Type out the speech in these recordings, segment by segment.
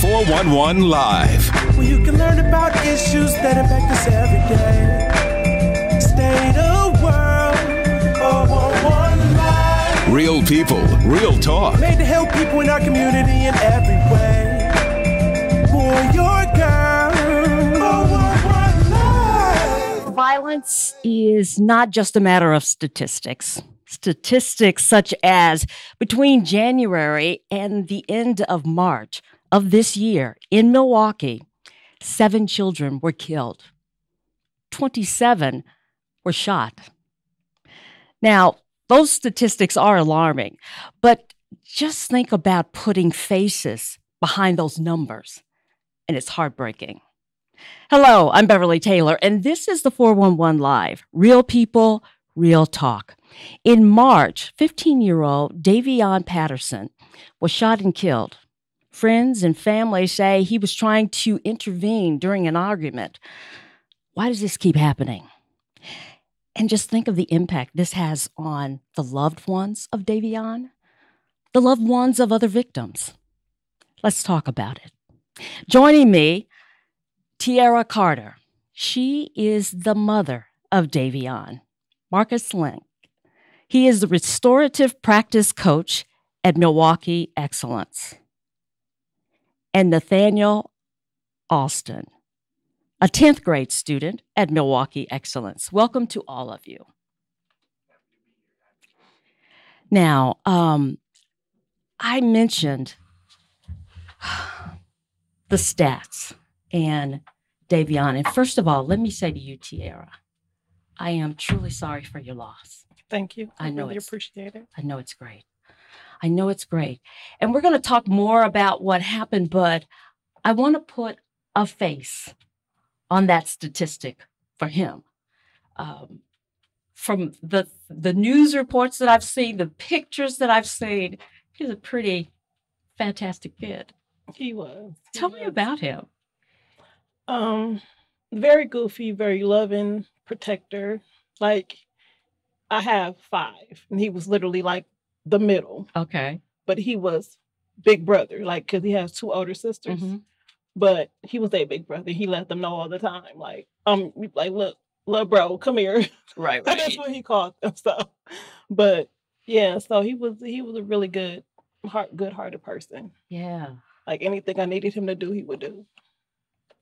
411 Live. Where you can learn about issues that impact us every day. State of world, 411 Live. Real people, real talk. Made to help people in our community in every way. For your girl, Violence is not just a matter of statistics. Statistics such as between January and the end of March of this year in Milwaukee, seven children were killed, 27 were shot. Now, those statistics are alarming, but just think about putting faces behind those numbers, and it's heartbreaking. Hello, I'm Beverly Taylor, and this is the 411 Live Real People, Real Talk. In March, 15 year old Davion Patterson was shot and killed. Friends and family say he was trying to intervene during an argument. Why does this keep happening? And just think of the impact this has on the loved ones of Davion, the loved ones of other victims. Let's talk about it. Joining me, Tiera Carter. She is the mother of Davion, Marcus Lynk. He is the restorative practice coach at Milwaukee Excellence. And Nathaniel Alston, a 10th grade student at Milwaukee Excellence. Welcome to all of you. Now, um, I mentioned the stats and Davion. And first of all, let me say to you, Tiara, I am truly sorry for your loss. Thank you. I I, know really appreciate it. I know it's great. I know it's great. And we're going to talk more about what happened, but I want to put a face on that statistic for him. Um, from the the news reports that I've seen, the pictures that I've seen, he's a pretty fantastic kid. He was. he Tell me was. about him. Um, very goofy, very loving, protector. Like, I have five, and he was literally like the middle, Okay. but he was big brother, like, because he has two older sisters. Mhm. But he was a big brother. He let them know all the time, like, um, like, look, little bro, come here. Right, That's what he called them. So, but yeah, so he was he was a really good heart, good hearted person. Yeah. Like anything I needed him to do, he would do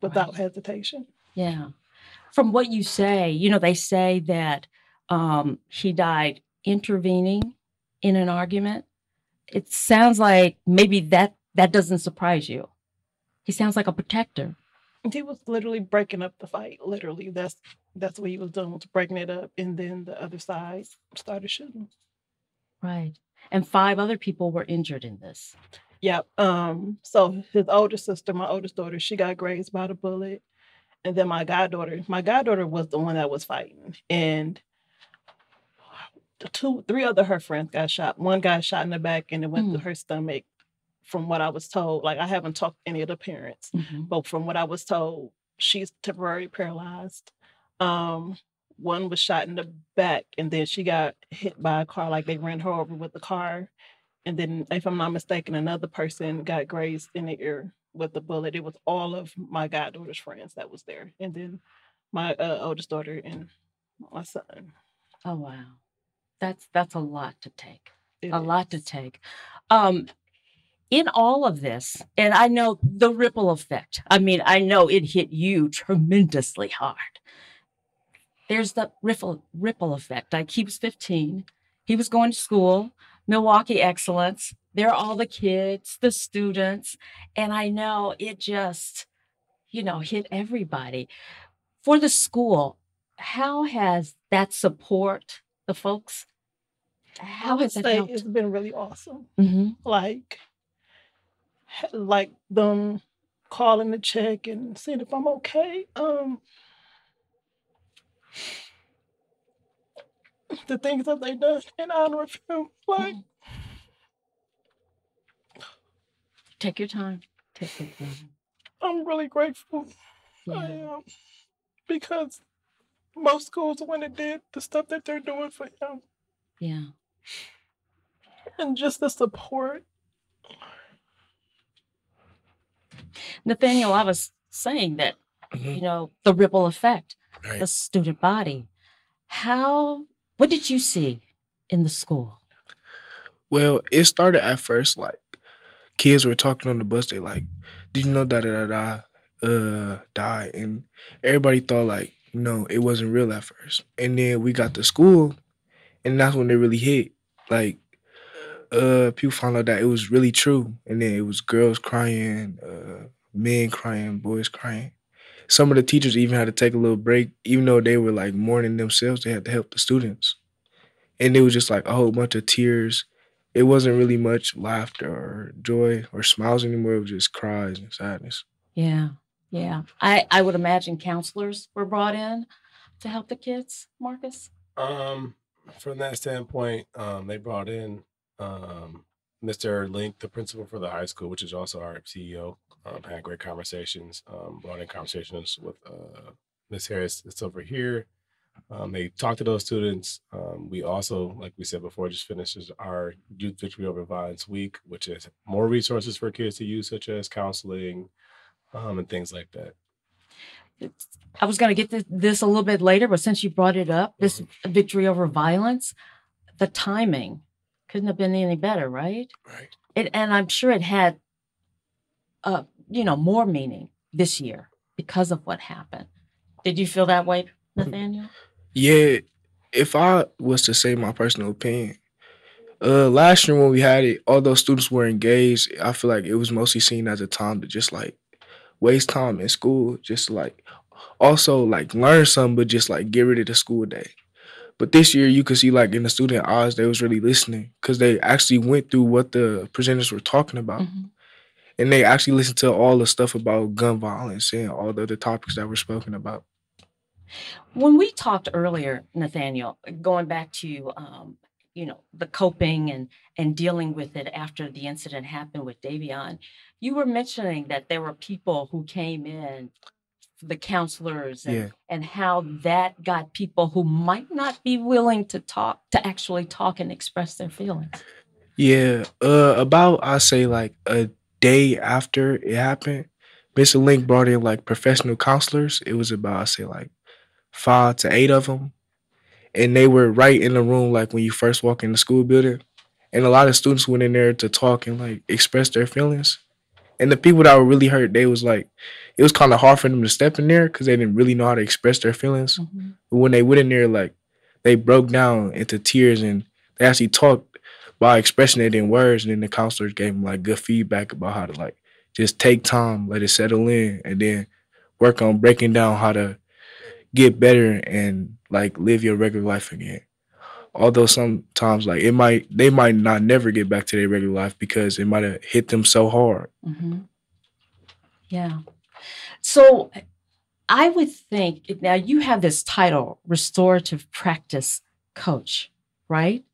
without Right. hesitation. Yeah. From what you say, you know, they say that um, he died intervening in an argument. It sounds like maybe that that doesn't surprise you. He sounds like a protector. And He was literally breaking up the fight. Literally, that's that's what he was doing was breaking it up, and then the other side started shooting. Right. And five other people were injured in this. Yep. Um. So his older sister, my oldest daughter, she got grazed by the bullet, and then my goddaughter, my goddaughter was the one that was fighting, and two, three other her friends got shot. One got shot in the back, and it went Mm. to her stomach. From what I was told, like I haven't talked to any of the parents, but from what I was told, she's temporarily paralyzed. Um, one was shot in the back, and then she got hit by a car, like they ran her over with the car. And then, if I'm not mistaken, another person got grazed in the ear with the bullet. It was all of my goddaughter's friends that was there, and then my uh, oldest daughter and my son. Oh wow. That's that's a lot to take. It a lot to take. Um, in all of this, and I know the ripple effect. I mean, I know it hit you tremendously hard. There's the ripple ripple effect. Like he was 15, he was going to school, Milwaukee Excellence. There are all the kids, the students, and I know it just, you know, hit everybody. For the school, how has that support the folks? I would has say helped? it's been really awesome. hmm Like, like them calling to check and seeing if I'm okay. Um, the things that they done in honor of him, like. Take your time. Take your time. I'm really grateful. I am. Because most schools wouldn't have did the stuff that they're doing for him. Yeah. And just the support. Nathaniel, I was saying that, Mhm. you know, the ripple effect, Right. the student body. How, what did you see in the school? Well, it started at first like kids were talking on the bus. They like, did you know da da da da uh died? And everybody thought like, no, it wasn't real at first. And then we got to school, and that's when they really hit. Like, uh, people found out that it was really true. And then it was girls crying, uh, men crying, boys crying. Some of the teachers even had to take a little break, even though they were like mourning themselves. They had to help the students, and it was just like a whole bunch of tears it wasn't really much laughter or joy or smiles anymore. It was just cries and sadness. Yeah. Yeah. I, I would imagine counselors were brought in to help the kids, Marcus. Um, from that standpoint, um, they brought in um, Mr. Link, the principal for the high school, which is also our CEO. Um, had great conversations. Um, brought in conversations with uh, Miss Harris. It's over here. Um, they talked to those students. Um, we also, like we said before, just finishes our Youth Victory Over Violence Week, which is more resources for kids to use, such as counseling um, and things like that. I was going to get to this a little bit later, but since you brought it up, this victory over violence, the timing couldn't have been any better, right? Right. It, and I'm sure it had, uh, you know, more meaning this year because of what happened. Did you feel that way, Nathaniel? Yeah, if I was to say my personal opinion, uh, last year when we had it, although students were engaged, I feel like it was mostly seen as a time to just like waste time in school, just like also like learn something, but just like get rid of the school day. But this year, you could see like in the student eyes, they was really listening because they actually went through what the presenters were talking about. Mhm. and they actually listened to all the stuff about gun violence and all the other topics that were spoken about. When we talked earlier, Nathaniel, going back to um, you know the coping and and dealing with it after the incident happened with Davion, you were mentioning that there were people who came in, the counselors, and, Yeah. and how that got people who might not be willing to talk to actually talk and express their feelings. Yeah, uh, about I say like a day after it happened, Mr. Link brought in like professional counselors. It was about I say like five to eight of them, and they were right in the room like when you first walk in the school building, and a lot of students went in there to talk and like express their feelings. And the people that were really hurt, they was like, it was kind of hard for them to step in there because they didn't really know how to express their feelings. Mm-hmm. But when they went in there, like they broke down into tears and they actually talked by expressing it in words. And then the counselors gave them like good feedback about how to like just take time, let it settle in, and then work on breaking down how to get better and like live your regular life again. Although sometimes like it might they might not never get back to their regular life because it might have hit them so hard. hmm Yeah. So I would think now you have this title, restorative practice coach, right?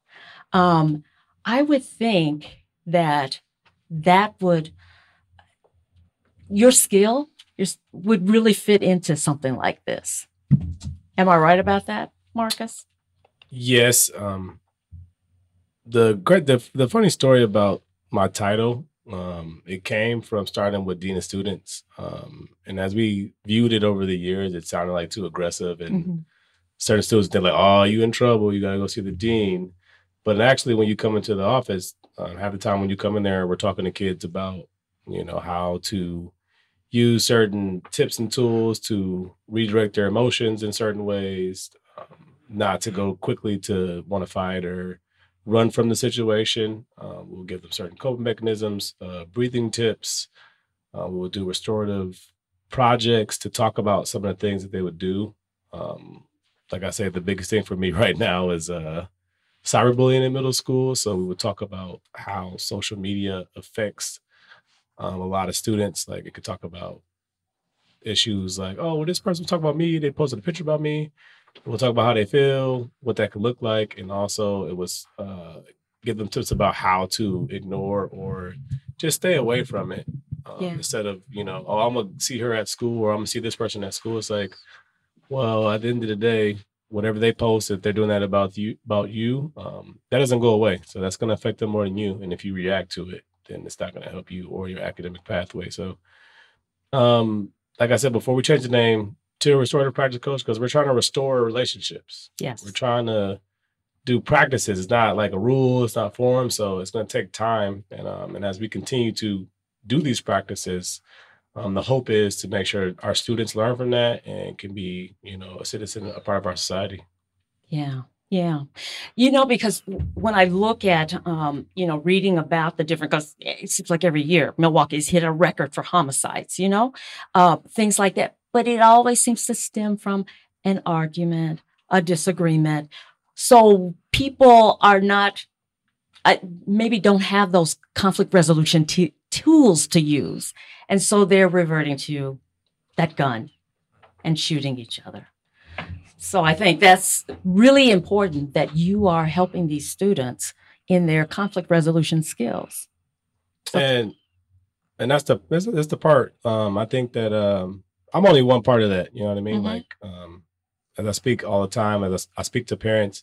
Um, I would think that that would your skill your, would really fit into something like this. Am I right about that, Marcus? Yes. Um, the great the the funny story about my title, um, it came from starting with dean of students, um, and as we viewed it over the years, it sounded like too aggressive, and Mhm. certain students they're like, "Oh, you in trouble? You gotta go see the dean." But actually, when you come into the office, um, half the time when you come in there, we're talking to kids about you know how to use certain tips and tools to redirect their emotions in certain ways, um, not to go quickly to want to fight or run from the situation. Um, we'll give them certain coping mechanisms, uh, breathing tips. Uh, we'll do restorative projects to talk about some of the things that they would do. Um, like I said, the biggest thing for me right now is uh, cyberbullying in middle school. So we would talk about how social media affects um, a lot of students. Like it could talk about issues like, oh, well, this person talked about me. They posted a picture about me. We'll talk about how they feel, what that could look like, and also it was uh, give them tips about how to ignore or just stay away from it. Um, Yeah. Instead of you know, oh, I'm gonna see her at school or I'm gonna see this person at school. It's like, well, at the end of the day, whatever they post, if they're doing that about you, about you, um, that doesn't go away. So that's gonna affect them more than you. And if you react to it, then it's not gonna help you or your academic pathway. So Um, like I said before, we changed the name to restorative practice coach because we're trying to restore relationships. Yes. We're trying to do practices. It's not like a rule. It's not form. So it's going to take time. And um, and as we continue to do these practices, um, the hope is to make sure our students learn from that and can be, you know, a citizen, a part of our society. Yeah. Yeah. You know, because when I look at, um, you know, reading about the different, because it seems like every year Milwaukee's hit a record for homicides, you know, uh, things like that. But it always seems to stem from an argument, a disagreement. So people are not, uh, maybe don't have those conflict resolution t- tools to use. And so they're reverting to that gun and shooting each other. So I think that's really important that you are helping these students in their conflict resolution skills. So- and and that's the that's, that's the part. Um, I think that um, I'm only one part of that. You know what I mean? Mhm. Like um, as I speak all the time, as I, I speak to parents,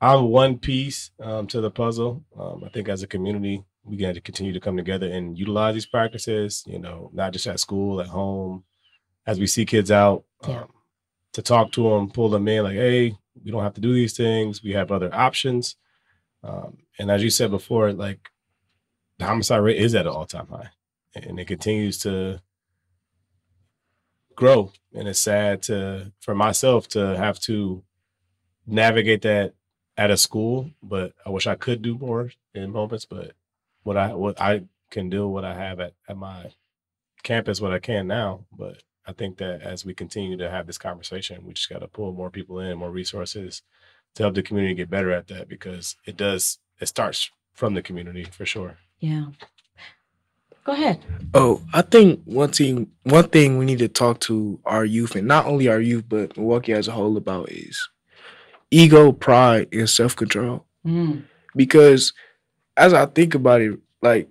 I'm one piece um, to the puzzle. Um, I think as a community, we got to continue to come together and utilize these practices. You know, not just at school, at home, as we see kids out. Yeah. Um, to talk to them, pull them in, like, hey, we don't have to do these things. We have other options. Um, and as you said before, like the homicide rate is at an all time high and it continues to grow. And it's sad to for myself to have to navigate that at a school, but I wish I could do more in moments. But what I what I can do, what I have at, at my campus, what I can now. But I think that as we continue to have this conversation, we just got to pull more people in, more resources to help the community get better at that because it does it starts from the community for sure. Yeah. Go ahead. Oh, I think one thing one thing we need to talk to our youth and not only our youth but Milwaukee as a whole about is ego, pride, and self control. Mm. Because as I think about it, like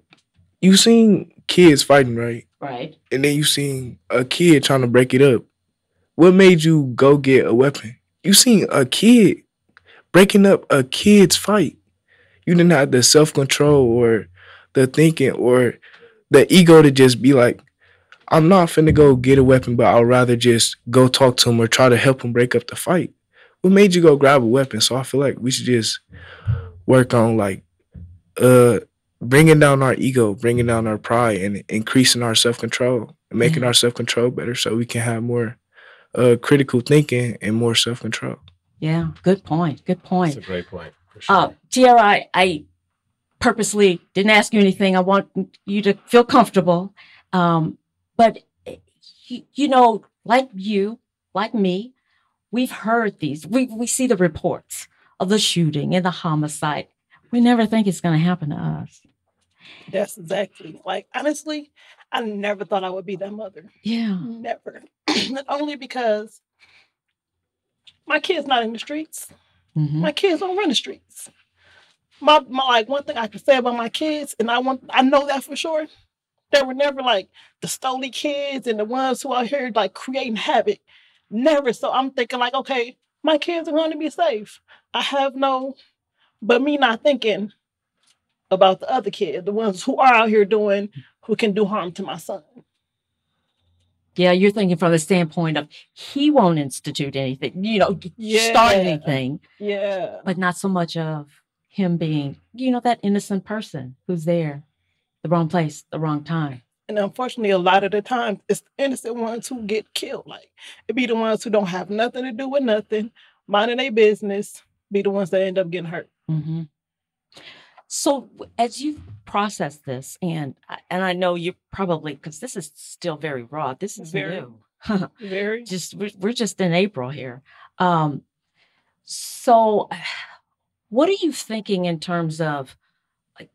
you've seen kids fighting, right? Right. And then you seen a kid trying to break it up. What made you go get a weapon? You seen a kid breaking up a kid's fight. You didn't have the self control or the thinking or the ego to just be like, I'm not finna go get a weapon, but I'll rather just go talk to him or try to help him break up the fight. What made you go grab a weapon? So I feel like we should just work on like uh bringing down our ego, bringing down our pride, and increasing our self control, and making Yeah. our self control better, so we can have more uh critical thinking and more self control. Yeah. Good point. Good point. That's a great point for sure. Uh, Tiara, I, I purposely didn't ask you anything. I want you to feel comfortable. Um, but, you, you know, like you, like me, we've heard these. We, we see the reports of the shooting and the homicide. We never think it's going to happen to us. That's exactly like honestly, I never thought I would be that mother. Yeah. Never. Not only because my kid's not in the streets. Mhm. My kids don't run the streets. My, my like one thing I can say about my kids, and I want I know that for sure. They were never like the stoley kids and the ones who are here like creating havoc. Never. So I'm thinking like, okay, my kids are going to be safe. I have no, but me not thinking about the other kids, the ones who are out here doing, who can do harm to my son. Yeah, you're thinking from the standpoint of he won't institute anything, you know, start anything, Yeah. but not so much of him being, you know, that innocent person who's there, the wrong place, the wrong time. And unfortunately, a lot of the time, it's the innocent ones who get killed. Like, it be the ones who don't have nothing to do with nothing, minding their business, be the ones that end up getting hurt. hmm So as you process this, and I- and I know you probably because this is still very raw. This is Very. new. Very. just we're, we're just in April here. Um, so, what are you thinking in terms of like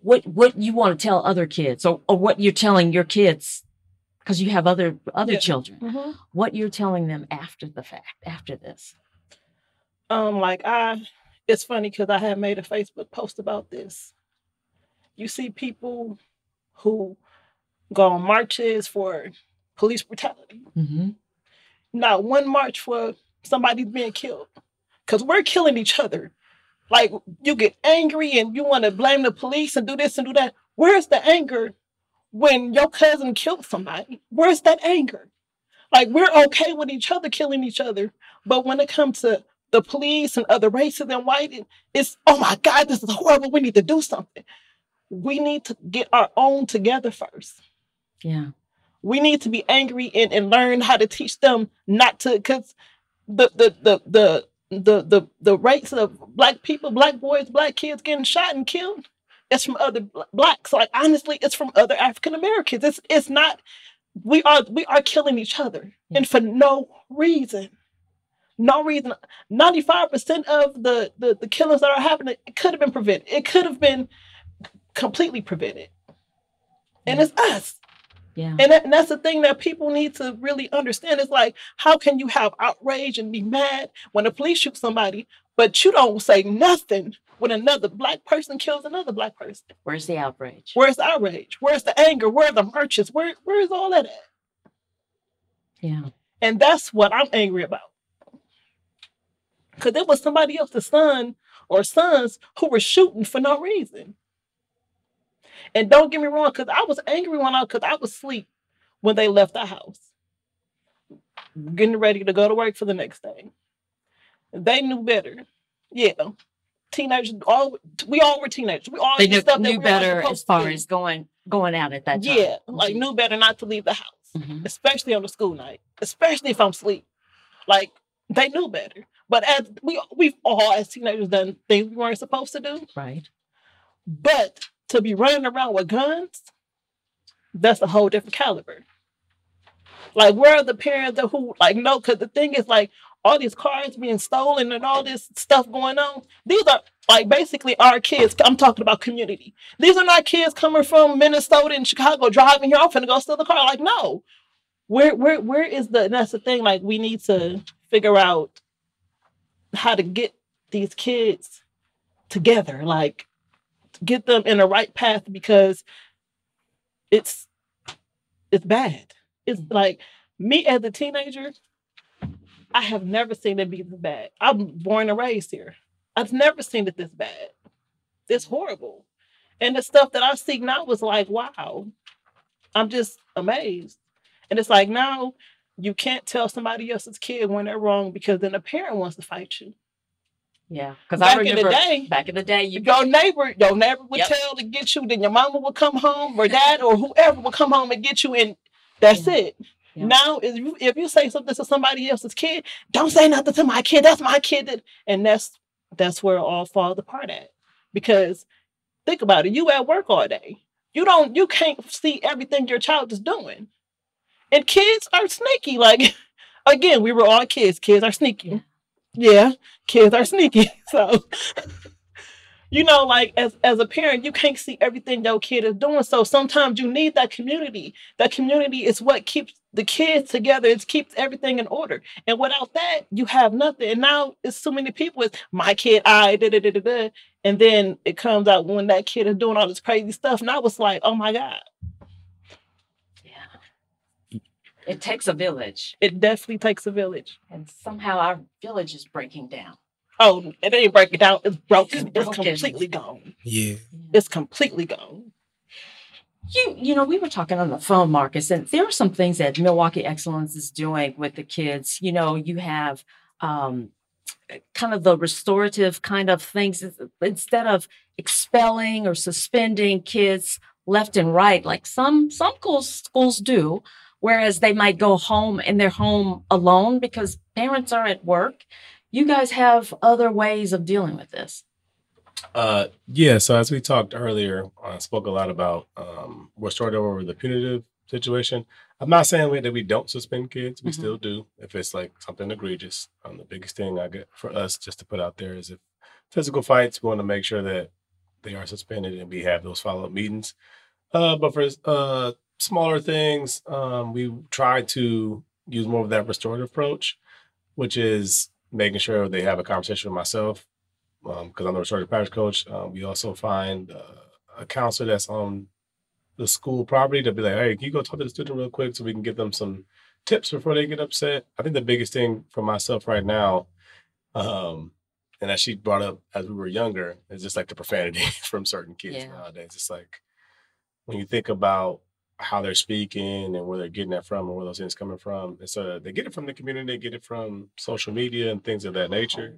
what what you want to tell other kids, or, or what you're telling your kids because you have other other Yeah. children? Mhm. What you're telling them after the fact, after this? Um, like I, it's funny because I had made a Facebook post about this. You see people who go on marches for police brutality. Mm-hmm. Not one march for somebody being killed, because we're killing each other. Like you get angry and you want to blame the police and do this and do that. Where's the anger when your cousin killed somebody? Where's that anger? Like we're okay with each other killing each other, but when it comes to the police and other races and white, it's oh my God, this is horrible. We need to do something. We need to get our own together first. Yeah. We need to be angry and, and learn how to teach them not to because the the the the the the the rates of black people, black boys, black kids getting shot and killed, it's from other blacks. Like honestly, it's from other African Americans. It's it's not. We are we are killing each other, and for no reason, no reason. Ninety five percent of the, the the killings that are happening it could have been prevented. It could have been completely prevented, and it's us. Yeah. And, that, and that's the thing that people need to really understand. It's like, how can you have outrage and be mad when the police shoot somebody, but you don't say nothing when another black person kills another black person? Where's the outrage? Where's the outrage? Where's the anger? Where are the marches? Where where's all that at? Yeah. And that's what I'm angry about. Because it was somebody else's son or sons who were shooting for no reason. And don't get me wrong, because I was angry when I because I was asleep when they left the house, getting ready to go to work for the next day. They knew better. Yeah. Teenagers, all we all were teenagers. We all They knew, stuff that knew we better as far as going going out at that time. Yeah, like knew better not to leave the house, Mhm. especially on the school night, especially if I'm asleep. Like they knew better. But as we we've all as teenagers done things we weren't supposed to do. Right. But to be running around with guns, that's a whole different caliber. Like where are the parents that who like no? Because the thing is like all these cars being stolen and all this stuff going on. These are like basically our kids. I'm talking about community. These are not kids coming from Minnesota and Chicago driving here. I'm finna go steal the car. Like no, where where where is the? And that's the thing. Like we need to figure out how to get these kids together. Like get them in the right path because it's it's bad. It's mm-hmm. like me as a teenager, I have never seen it be this bad. I'm born and raised here. I've never seen it this bad. It's horrible. And the stuff that I see now was like, wow. I'm just amazed. And it's like now you can't tell somebody else's kid when they're wrong because then a parent wants to fight you. Yeah. Because Back I in the day- back in the day, you Your neighbor, your neighbor would Yep. tell to get you, then your mama would come home, or dad, or whoever would come home and get you, and that's Yeah. it. Yeah. Now, if you if you say something to somebody else's kid, don't say nothing to my kid. That's my kid, that- and that's that's where it all falls apart at. Because think about it, you at work all day. You don't, you can't see everything your child is doing, and kids are sneaky. Like again, we were all kids. Kids are sneaky. Yeah, kids are sneaky. So you know, like as as a parent, you can't see everything your kid is doing. So sometimes you need that community. That community is what keeps the kids together. It keeps everything in order. And without that, you have nothing. And now it's so many people. It's my kid, I da da da da da. And then it comes out when that kid is doing all this crazy stuff. And I was like, oh my god, Yeah. It takes a village. it definitely takes a village. And somehow our village is breaking down. Oh, it ain't breaking down. It's broken. It's It's broken. completely gone. Yeah. It's completely gone. You, you know, we were talking on the phone, Marcus, and there are some things that Milwaukee Excellence is doing with the kids. You know, you have um, kind of the restorative kind of things instead of expelling or suspending kids left and right, like some some schools schools do, whereas they might go home and they're home alone because parents are at work. You guys have other ways of dealing with this. Uh, yeah. So as we talked earlier, I spoke a lot about um, restorative over the punitive situation. I'm not saying that we don't suspend kids. We Mhm. still do if it's like something egregious. Um, the biggest thing I get for us just to put out there is if physical fights, we want to make sure that they are suspended and we have those follow up meetings. Uh, but for uh, smaller things, um, we try to use more of that restorative approach, which is making sure they have a conversation with myself because I'm the restorative practice coach. Um, we also find uh, a counselor that's on the school property to be like, hey, can you go talk to the student real quick so we can give them some tips before they get upset? I think the biggest thing for myself right now, um, and that she brought up as we were younger, is just like the profanity from certain kids Yeah. nowadays. It's like when you think about how they're speaking and where they're getting that from and where those things coming from. And so they get it from the community, they get it from social media and things of that nature.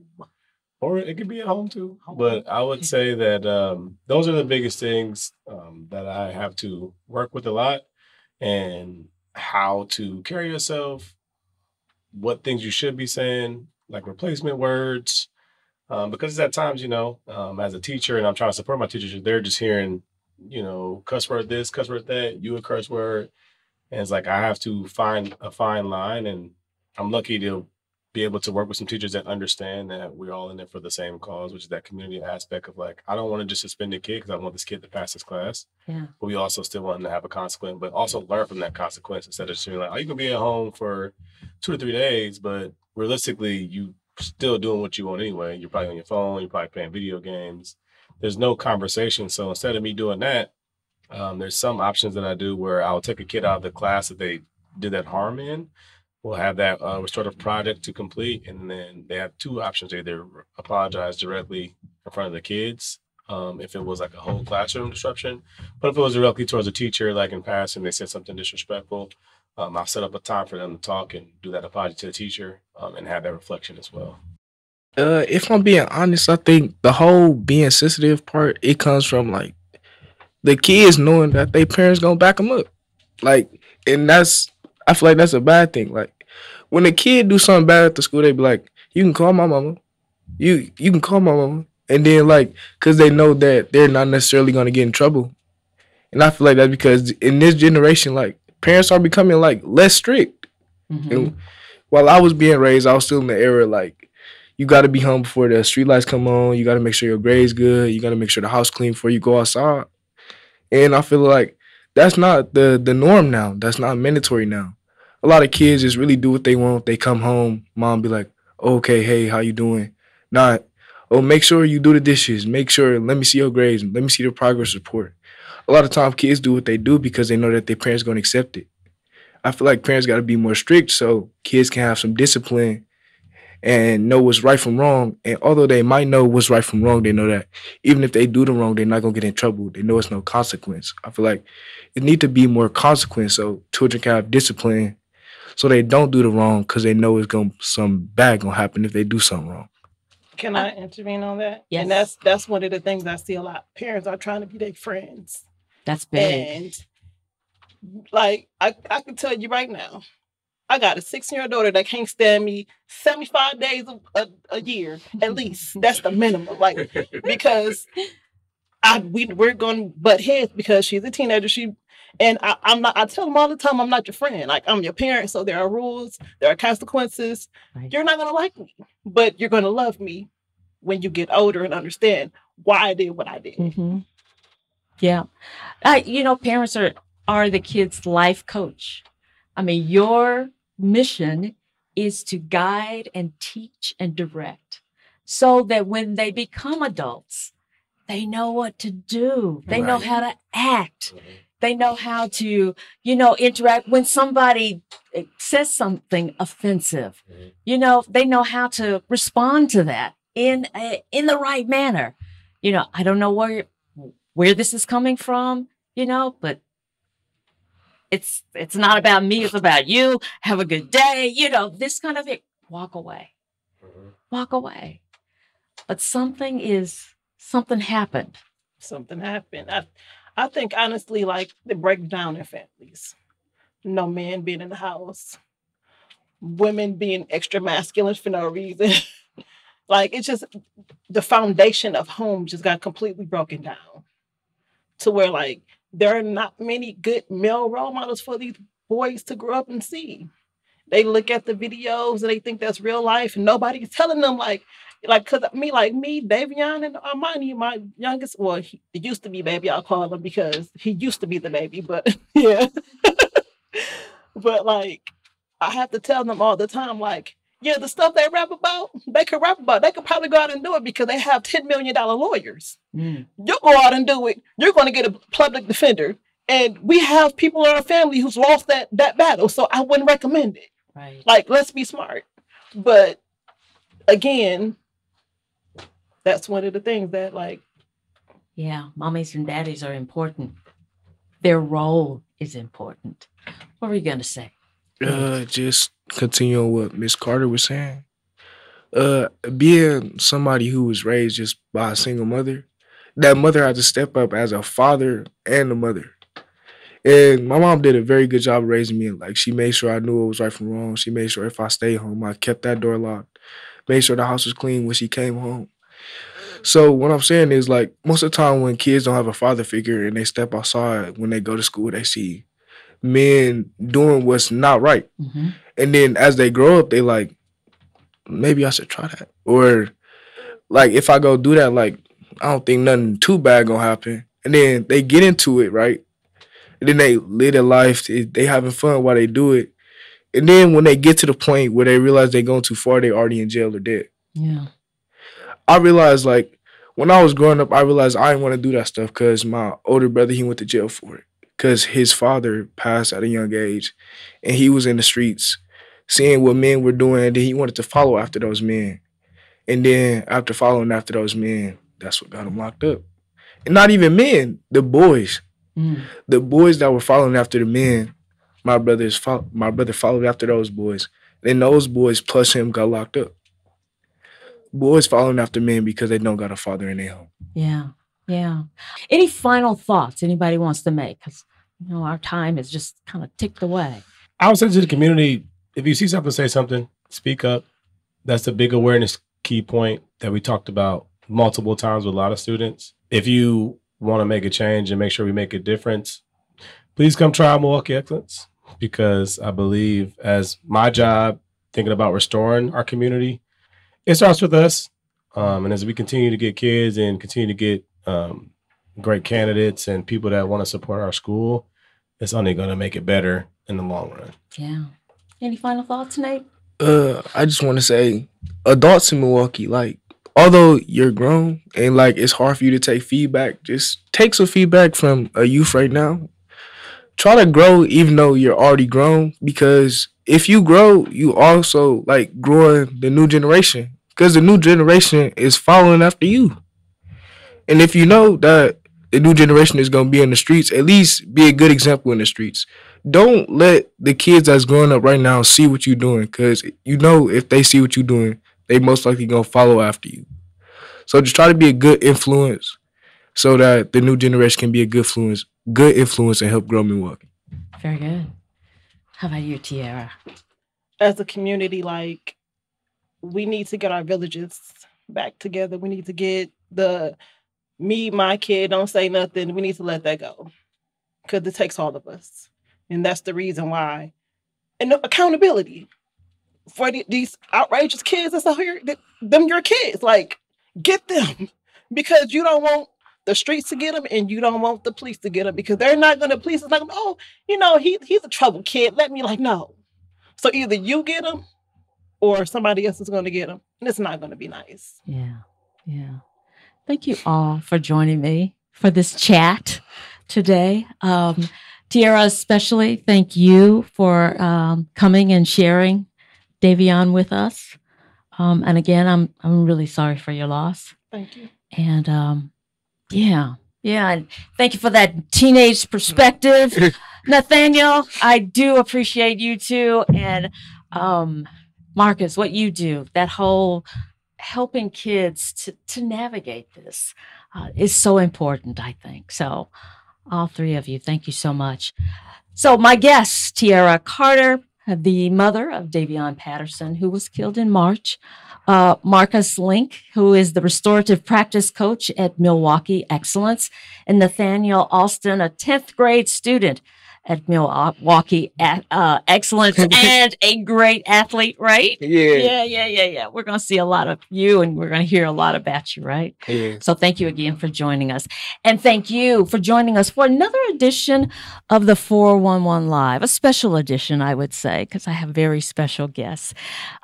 Or it could be at home too. But I would say that um, those are the biggest things um, that I have to work with a lot and how to carry yourself, what things you should be saying, like replacement words. Um, because at times, you know, um, as a teacher and I'm trying to support my teachers, they're just hearing, you know, cuss word this, cuss word that, you a curse word. And it's like I have to find a fine line. And I'm lucky to be able to work with some teachers that understand that we're all in it for the same cause, which is that community aspect of like, I don't want to just suspend a kid because I want this kid to pass this class. Yeah. But we also still want them to have a consequence, but also learn from that consequence instead of just being like, oh, you can be at home for two to three days, but realistically, you still doing what you want anyway. You're probably on your phone, you're probably playing video games. There's no conversation. So instead of me doing that, um, there's some options that I do where I'll take a kid out of the class that they did that harm in. We'll have that uh, restorative project to complete, and then they have two options: they either apologize directly in front of the kids, um, if it was like a whole classroom disruption, but if it was directly towards a teacher, like in passing, they said something disrespectful, um, I'll set up a time for them to talk and do that apology to the teacher, um, and have that reflection as well. Uh, if I'm being honest, I think the whole being sensitive part it comes from like the kids knowing that their parents gonna back them up, like, and that's I feel like that's a bad thing. Like when a kid do something bad at the school, they be like, "You can call my mama, you you can call my mama," and then like because they know that they're not necessarily gonna get in trouble, and I feel like that's because in this generation, like parents are becoming like less strict. Mhm. And while I was being raised, I was still in the era like you got to be home before the streetlights come on. You got to make sure your grades good. You got to make sure the house clean before you go outside. And I feel like that's not the the norm now. That's not mandatory now. A lot of kids just really do what they want. They come home, mom be like, "Okay, hey, how you doing?" Not, "Oh, make sure you do the dishes. Make sure. Let me see your grades. Let me see the progress report." A lot of times, kids do what they do because they know that their parents gonna accept it. I feel like parents got to be more strict so kids can have some discipline and know what's right from wrong. And although they might know what's right from wrong, they know that even if they do the wrong, they're not gonna get in trouble. They know it's no consequence. I feel like it need to be more consequence so children can have discipline, so they don't do the wrong because they know it's gonna some bad gonna happen if they do something wrong. Can I intervene on that? Yes. And that's that's one of the things I see a lot. Parents are trying to be their friends. That's big. And like I, I can tell you right now, I got a six year old daughter that can't stand me 75 days a, a, a year at least. That's the minimum. Like because I we we're going to butt heads because she's a teenager. She and I, I'm not I tell them all the time I'm not your friend. Like I'm your parent, so there are rules, there are consequences. Right. You're not gonna like me, but you're gonna love me when you get older and understand why I did what I did. hmm Yeah, uh, you know, parents are are the kids' life coach. I mean, your mission is to guide and teach and direct, so that when they become adults, they know what to do. They know how to act. They know how to, you know, interact when somebody says something offensive. You know, they know how to respond to that in a, in the right manner. You know, I don't know where where this is coming from, you know, but it's it's not about me, it's about you. Have a good day, you know, this kind of it. Walk away. Mhm. Walk away. But something is something happened. something happened. I I think honestly, like it breaks down in families. No man being in the house, women being extra masculine for no reason. like it's just the foundation of home just got completely broken down. To where like there are not many good male role models for these boys to grow up and see. They look at the videos and they think that's real life, and nobody's telling them like like cause me like me Davion and Armani my youngest well he used to be baby I'll call him because he used to be the baby but yeah but like I have to tell them all the time like yeah the stuff they rap about they could rap about they could probably go out and do it because they have 10 million dollar lawyers you go out and do it you're going to get a public defender and we have people in our family who's lost that that battle so I wouldn't recommend it Right. like let's be smart but again that's one of the things that like Yeah, mommies and daddies are important. their role is important. What were you going to say? Uh, just continue on what Miss Carter was saying. Uh, being somebody who was raised just by a single mother, that mother had to step up as a father and a mother. And my mom did a very good job raising me. Like she made sure I knew what was right from wrong. She made sure if I stayed home, I kept that door locked. Made sure the house was clean when she came home. So what I'm saying is like most of the time when kids don't have a father figure and they step outside when they go to school, they see men doing what's not right. Mm-hmm. And then as they grow up, they like, maybe I should try that. Or like if I go do that, like I don't think nothing too bad gonna happen. And then they get into it, right? And then they live their life. They, they having fun while they do it. And then when they get to the point where they realize they're going too far, they already in jail or dead. Yeah. I realized like when I was growing up, I realized I didn't want to do that stuff because my older brother he went to jail for it because his father passed at a young age, and he was in the streets seeing what men were doing, and then he wanted to follow after those men, and then after following after those men, that's what got him locked up. And not even men, the boys, Mm. the boys that were following after the men. My brothers, fo- my brother followed after those boys, and those boys plus him got locked up boys following after men because they don't got a father in their home. Yeah. Yeah. Any final thoughts anybody wants to make? Because, you know, our time is just kind of ticked away. I would say to the community, if you see something, say something, speak up. That's the big awareness key point that we talked about multiple times with a lot of students. If you want to make a change and make sure we make a difference, please come try Milwaukee Excellence because I believe as my job thinking about restoring our community, it starts with us. Um, and as we continue to get kids and continue to get um, great candidates and people that want to support our school, it's only going to make it better in the long run. Yeah. Any final thoughts, Nate? Uh, I just want to say, adults in Milwaukee, like, although you're grown and like it's hard for you to take feedback, just take some feedback from a youth right now. Try to grow even though you're already grown because if you grow, you also like growing the new generation because the new generation is following after you. And if you know that the new generation is going to be in the streets, at least be a good example in the streets. Don't let the kids that's growing up right now see what you're doing because you know if they see what you're doing, they most likely going to follow after you. So just try to be a good influence so that the new generation can be a good influence, good influence and help grow Milwaukee. Very good. How about you, Tiara? as a community, like we need to get our villages back together. We need to get the me, my kid, don't say nothing. We need to let that go because it takes all of us, and that's the reason why. And accountability for the- these outrageous kids that's out here. That, them your kids, like get them because you don't want the streets to get them, and you don't want the police to get them because they're not gonna. Police is like. Oh, you know he he's a trouble kid. Let me like no. So either you get them or somebody else is going to get them. And it's not going to be nice. Yeah. Yeah. Thank you all for joining me for this chat today. Um, Tiara, especially, thank you for um, coming and sharing Davion with us. Um, and again, I'm I'm really sorry for your loss. Thank you. And um, yeah, yeah, and thank you for that teenage perspective, Nathaniel. I do appreciate you too, and um, Marcus, what you do, that whole helping kids to to navigate this uh, is so important. I think so. All three of you, thank you so much. So my guest, Tiera Carter, the mother of Davion Patterson, who was killed in March uh, Marcus Lynk, who is the restorative practice coach at Milwaukee Excellence, and Nathaniel Alston, a 10th grade student at Milwaukee A- uh, Excellence and a great athlete, right? Yeah. Yeah, yeah, yeah, yeah. We're going to see a lot of you and we're going to hear a lot about you, right? Yeah. So thank you again for joining us. And thank you for joining us for another edition of the 411 Live, a special edition, I would say, because I have very special guests.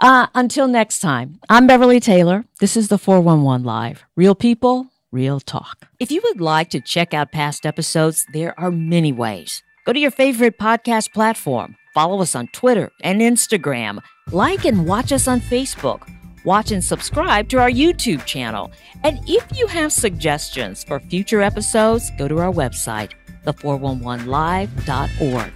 Uh, until next time, I'm Beverly Taylor. This is the 411 Live. Real people, real talk. If you would like to check out past episodes, there are many ways. Go to your favorite podcast platform. Follow us on Twitter and Instagram. Like and watch us on Facebook. Watch and subscribe to our YouTube channel. And if you have suggestions for future episodes, go to our website, the411live.org.